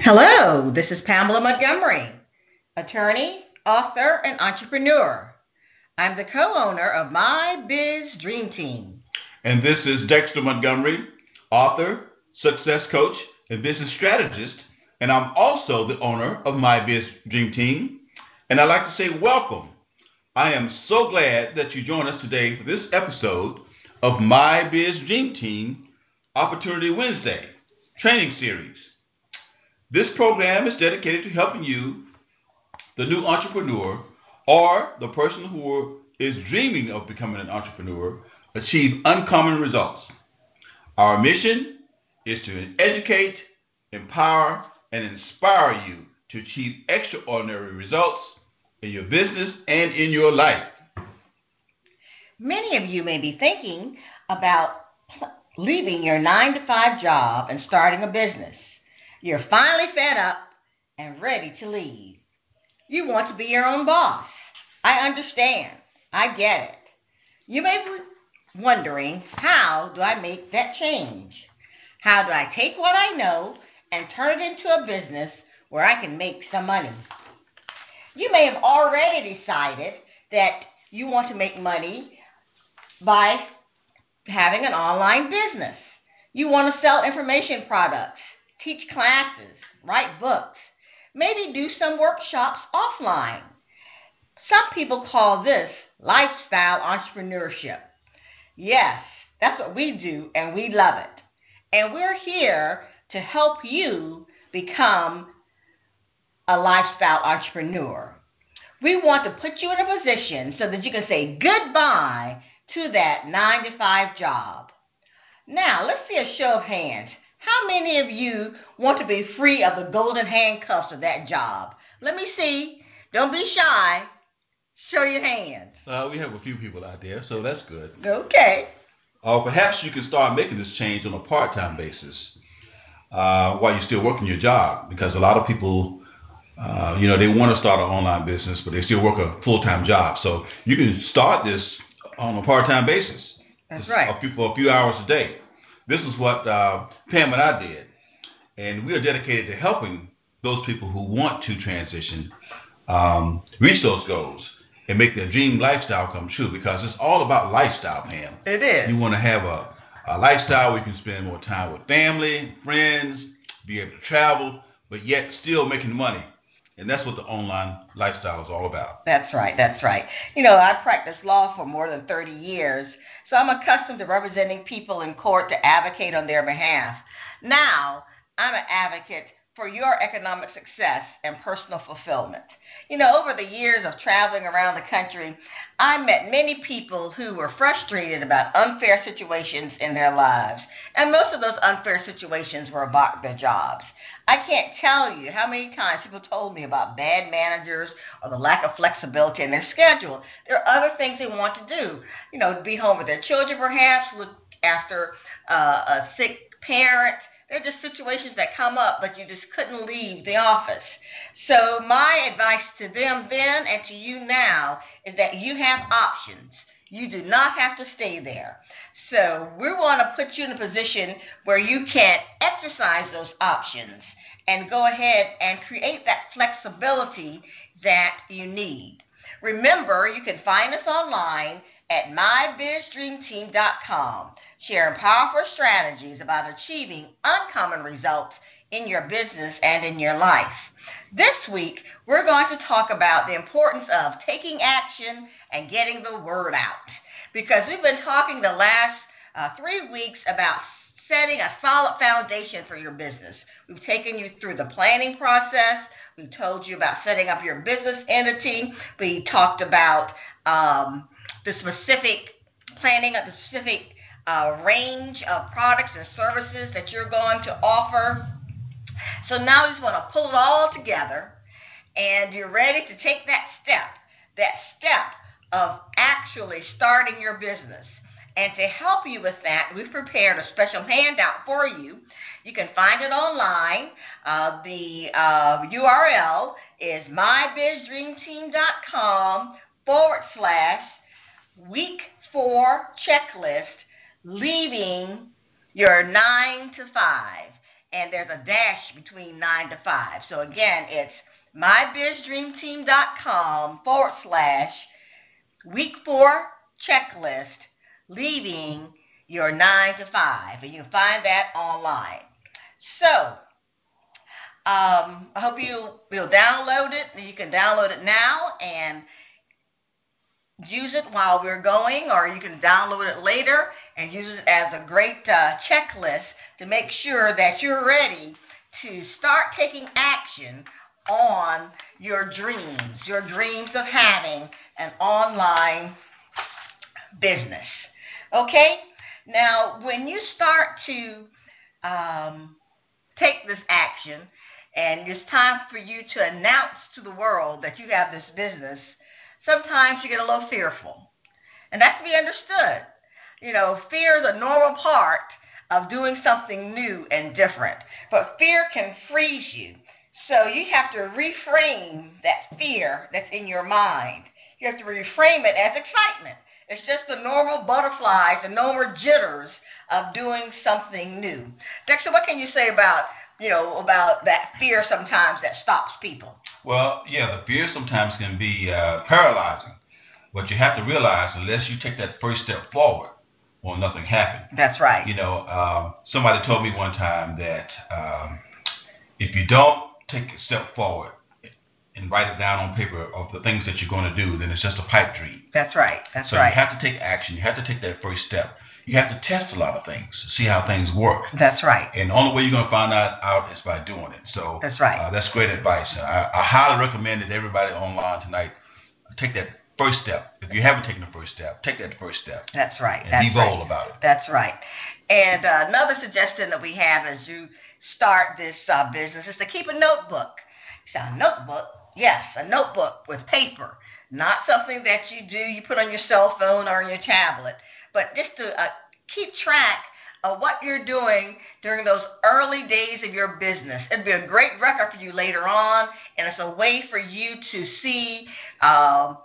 Hello, this is Pamela Montgomery, attorney, author, and entrepreneur. I'm the co owner of My Biz Dream Team. And this is Dexter Montgomery, author, success coach, and business strategist. And I'm also the owner of My Biz Dream Team. And I'd like to say welcome. I am so glad that you join us today for this episode of My Biz Dream Team Opportunity Wednesday training series. This program is dedicated to helping you, the new entrepreneur, or the person who is dreaming of becoming an entrepreneur, achieve uncommon results. Our mission is to educate, empower, and inspire you to achieve extraordinary results in your business and in your life. Many of you may be thinking about leaving your nine to five job and starting a business. You're finally fed up and ready to leave. You want to be your own boss. I understand. I get it. You may be wondering how do I make that change? How do I take what I know and turn it into a business where I can make some money? You may have already decided that you want to make money by having an online business. You want to sell information products, teach classes, write books, maybe do some workshops offline. Some people call this lifestyle entrepreneurship. Yes, that's what we do, and we love it. And we're here to help you become a lifestyle entrepreneur. We want to put you in a position so that you can say goodbye to that nine to five job. Now, let's see a show of hands. How many of you want to be free of the golden handcuffs of that job? Let me see. Don't be shy. Show your hands. Uh, we have a few people out there, so that's good. Okay. Or perhaps you can start making this change on a part time basis uh, while you're still working your job because a lot of people. Uh, you know, they want to start an online business, but they still work a full time job. So you can start this on a part time basis. That's right. A few, for a few hours a day. This is what uh, Pam and I did. And we are dedicated to helping those people who want to transition um, reach those goals and make their dream lifestyle come true because it's all about lifestyle, Pam. It is. You want to have a, a lifestyle where you can spend more time with family, friends, be able to travel, but yet still making money. And that's what the online lifestyle is all about. That's right. That's right. You know, I practiced law for more than 30 years, so I'm accustomed to representing people in court to advocate on their behalf. Now, I'm an advocate for your economic success and personal fulfillment. You know, over the years of traveling around the country, I met many people who were frustrated about unfair situations in their lives. And most of those unfair situations were about their jobs. I can't tell you how many times people told me about bad managers or the lack of flexibility in their schedule. There are other things they want to do. You know, be home with their children perhaps, look after uh, a sick parent they're just situations that come up, but you just couldn't leave the office. So, my advice to them then and to you now is that you have options. You do not have to stay there. So, we want to put you in a position where you can exercise those options and go ahead and create that flexibility that you need. Remember, you can find us online at mybizdreamteam.com, sharing powerful strategies about achieving uncommon results in your business and in your life. This week, we're going to talk about the importance of taking action and getting the word out. Because we've been talking the last uh, three weeks about setting a solid foundation for your business. We've taken you through the planning process. We told you about setting up your business entity. We talked about um, the specific planning of the specific uh, range of products and services that you're going to offer. So now you just want to pull it all together and you're ready to take that step, that step of actually starting your business. And to help you with that, we've prepared a special handout for you. You can find it online. Uh, the uh, URL is mybizdreamteam.com forward slash week four checklist leaving your nine to five. and there's a dash between 9 to 5. So again, it's mybizdreamteam.com forward slash week four checklist leaving your 9 to 5. And you can find that online. So, um, I hope you will download it. You can download it now and use it while we're going, or you can download it later and use it as a great uh, checklist to make sure that you're ready to start taking action on your dreams, your dreams of having an online business. Okay? Now, when you start to um, take this action, and it's time for you to announce to the world that you have this business, sometimes you get a little fearful. And that's to be understood. You know, fear is a normal part of doing something new and different. But fear can freeze you. So you have to reframe that fear that's in your mind. You have to reframe it as excitement. It's just the normal butterflies, the normal jitters of doing something new. Dexter, what can you say about you know about that fear sometimes that stops people? Well, yeah, the fear sometimes can be uh, paralyzing. But you have to realize, unless you take that first step forward, well, nothing happen. That's right. You know, um, somebody told me one time that um, if you don't take a step forward and write it down on paper of the things that you're going to do, then it's just a pipe dream. That's right. That's so right. So you have to take action. You have to take that first step. You have to test a lot of things to see how things work. That's right. And the only way you're going to find out, out is by doing it. So that's right. Uh, that's great advice. I, I highly recommend that everybody online tonight take that first step. If you haven't taken the first step, take that first step. That's right. And That's be bold right. about it. That's right. And uh, another suggestion that we have as you start this uh, business is to keep a notebook. So a notebook, yes, a notebook with paper, not something that you do you put on your cell phone or your tablet, but just to uh, keep track of what you're doing during those early days of your business. It'd be a great record for you later on, and it's a way for you to see um,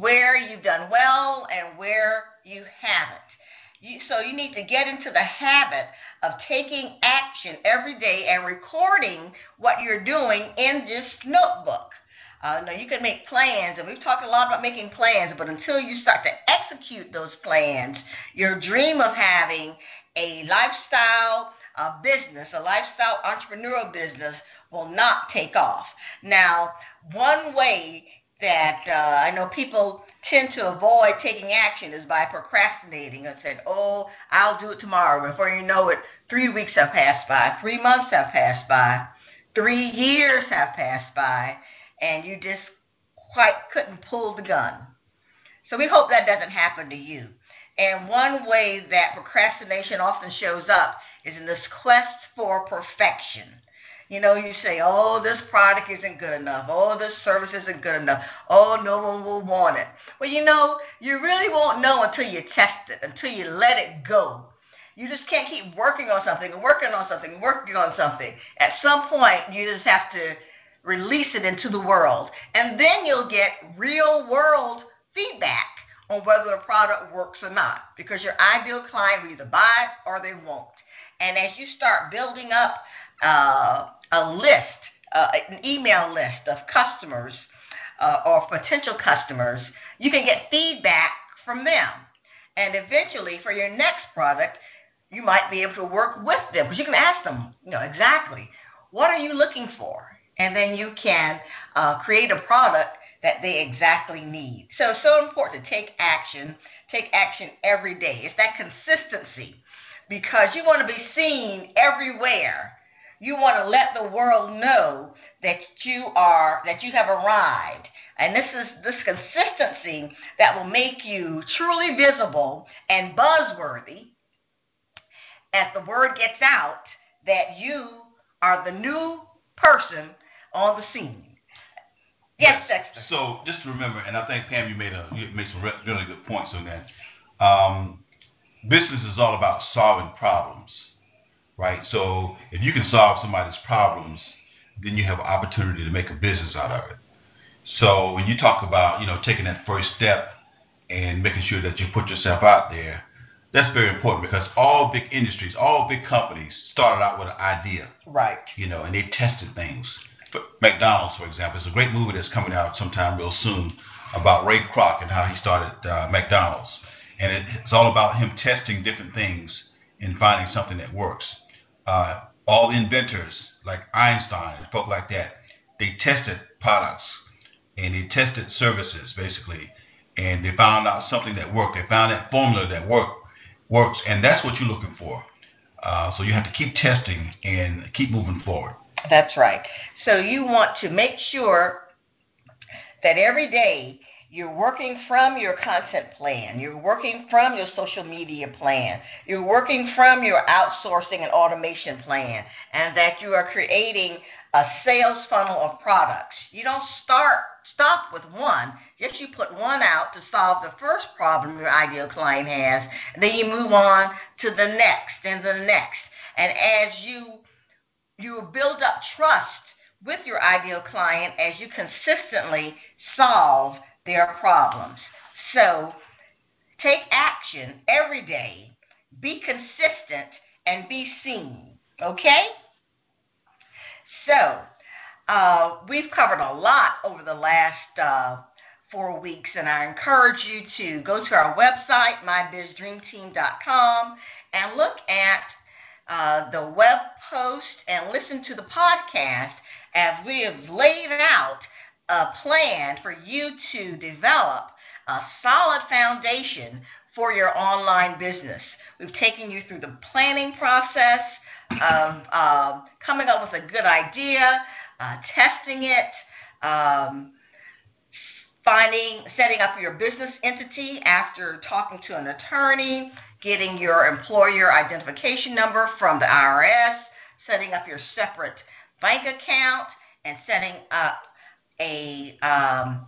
where you've done well and where you haven't. You, so you need to get into the habit of taking action every day and recording what you're doing in this notebook. Uh, now you can make plans, and we've talked a lot about making plans, but until you start to execute those plans, your dream of having a lifestyle uh, business, a lifestyle entrepreneurial business, will not take off. Now, one way that uh, I know people tend to avoid taking action is by procrastinating and said, "Oh, I'll do it tomorrow." Before you know it, three weeks have passed by, three months have passed by, three years have passed by, and you just quite couldn't pull the gun. So we hope that doesn't happen to you. And one way that procrastination often shows up is in this quest for perfection. You know, you say, oh, this product isn't good enough. Oh, this service isn't good enough. Oh, no one will want it. Well, you know, you really won't know until you test it, until you let it go. You just can't keep working on something and working on something and working on something. At some point, you just have to release it into the world. And then you'll get real world feedback on whether the product works or not because your ideal client will either buy it or they won't. And as you start building up uh, a list, uh, an email list of customers uh, or potential customers, you can get feedback from them. And eventually, for your next product, you might be able to work with them because you can ask them, you know, exactly what are you looking for, and then you can uh, create a product that they exactly need. So it's so important to take action, take action every day. It's that consistency because you want to be seen everywhere you want to let the world know that you are that you have arrived and this is this consistency that will make you truly visible and buzzworthy as the word gets out that you are the new person on the scene yes, yes. Dexter. so just remember and i think pam you made a you made some really good points on that um, business is all about solving problems right? So if you can solve somebody's problems, then you have an opportunity to make a business out of it. So when you talk about, you know, taking that first step and making sure that you put yourself out there, That's very important because all big industries, all big companies started out with an idea. Right. You know, and they tested things. McDonald's, for example, is a great movie that's coming out sometime real soon about Ray Kroc and how he started uh, McDonald's. And it, it's all about him testing different things and finding something that works. Uh, all inventors, like Einstein and folk like that, they tested products and they tested services, basically, and they found out something that worked. They found that formula that worked works, and that's what you're looking for. Uh, so you have to keep testing and keep moving forward. That's right. So you want to make sure that every day you're working from your content plan. You're working from your social media plan. You're working from your outsourcing and automation plan, and that you are creating a sales funnel of products. You don't start stop with one. Just you put one out to solve the first problem your ideal client has, then you move on to the next and the next. And as you you build up trust with your ideal client as you consistently solve their problems. So take action every day, be consistent, and be seen. Okay? So, uh, we've covered a lot over the last uh, four weeks, and I encourage you to go to our website, mybizdreamteam.com, and look at uh, the web post and listen to the podcast as we have laid out a plan for you to develop a solid foundation for your online business. We've taken you through the planning process of uh, coming up with a good idea, uh, testing it, um, finding, setting up your business entity after talking to an attorney, getting your employer identification number from the IRS, setting up your separate bank account, and setting up a um,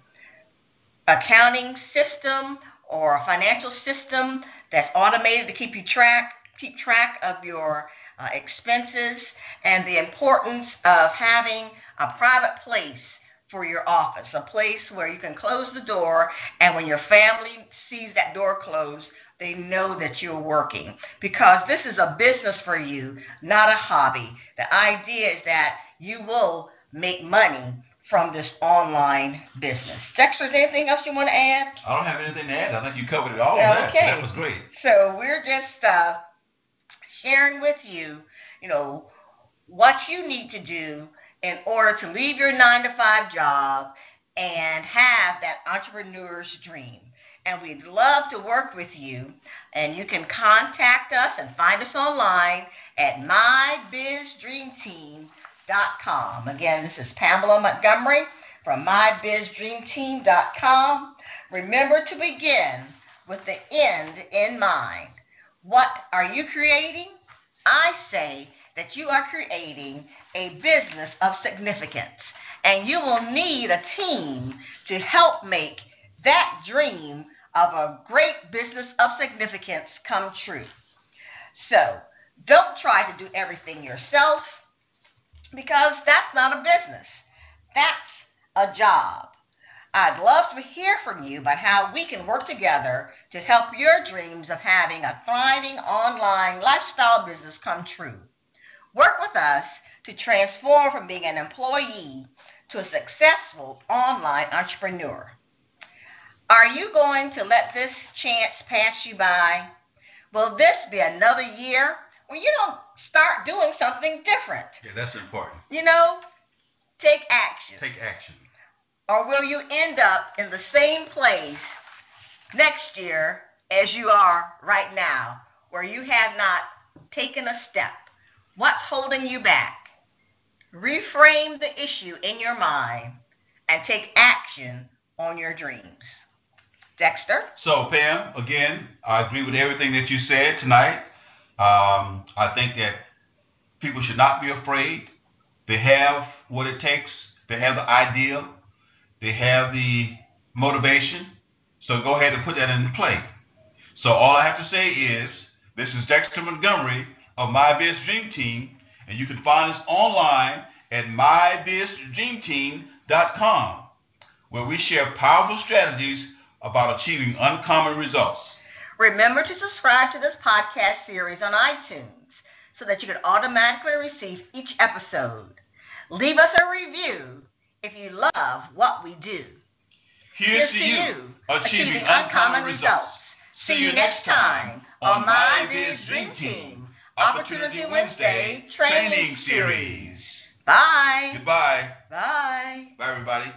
accounting system or a financial system that's automated to keep you track keep track of your uh, expenses and the importance of having a private place for your office, a place where you can close the door, and when your family sees that door closed, they know that you're working because this is a business for you, not a hobby. The idea is that you will make money from this online business. Dexter, is there anything else you want to add? I don't have anything to add. I think you covered it all. Okay. That. that was great. So we're just uh, sharing with you, you know, what you need to do in order to leave your nine to five job and have that entrepreneur's dream. And we'd love to work with you. And you can contact us and find us online at mybizdreamteam.com. Again, this is Pamela Montgomery from mybizdreamteam.com. Remember to begin with the end in mind. What are you creating? I say that you are creating a business of significance, and you will need a team to help make that dream of a great business of significance come true. So, don't try to do everything yourself because that's not a business. That's a job. I'd love to hear from you about how we can work together to help your dreams of having a thriving online lifestyle business come true. Work with us to transform from being an employee to a successful online entrepreneur. Are you going to let this chance pass you by? Will this be another year when you don't start doing something different? Yeah, that's important. You know, take action. Take action. Or will you end up in the same place next year as you are right now, where you have not taken a step? What's holding you back? Reframe the issue in your mind and take action on your dreams. Dexter? So, Pam, again, I agree with everything that you said tonight. Um, I think that people should not be afraid. They have what it takes, they have the ideal, they have the motivation. So go ahead and put that into play. So all I have to say is, this is Dexter Montgomery of My Biz Dream Team, and you can find us online at mybizdreamteam.com, where we share powerful strategies about achieving uncommon results. Remember to subscribe to this podcast series on iTunes so that you can automatically receive each episode. Leave us a review if you love what we do. Here's, to you, achieving uncommon results. See you next time on My Biz Dream Team Opportunity Wednesday Training Series. Bye. Goodbye. Bye. Bye, everybody.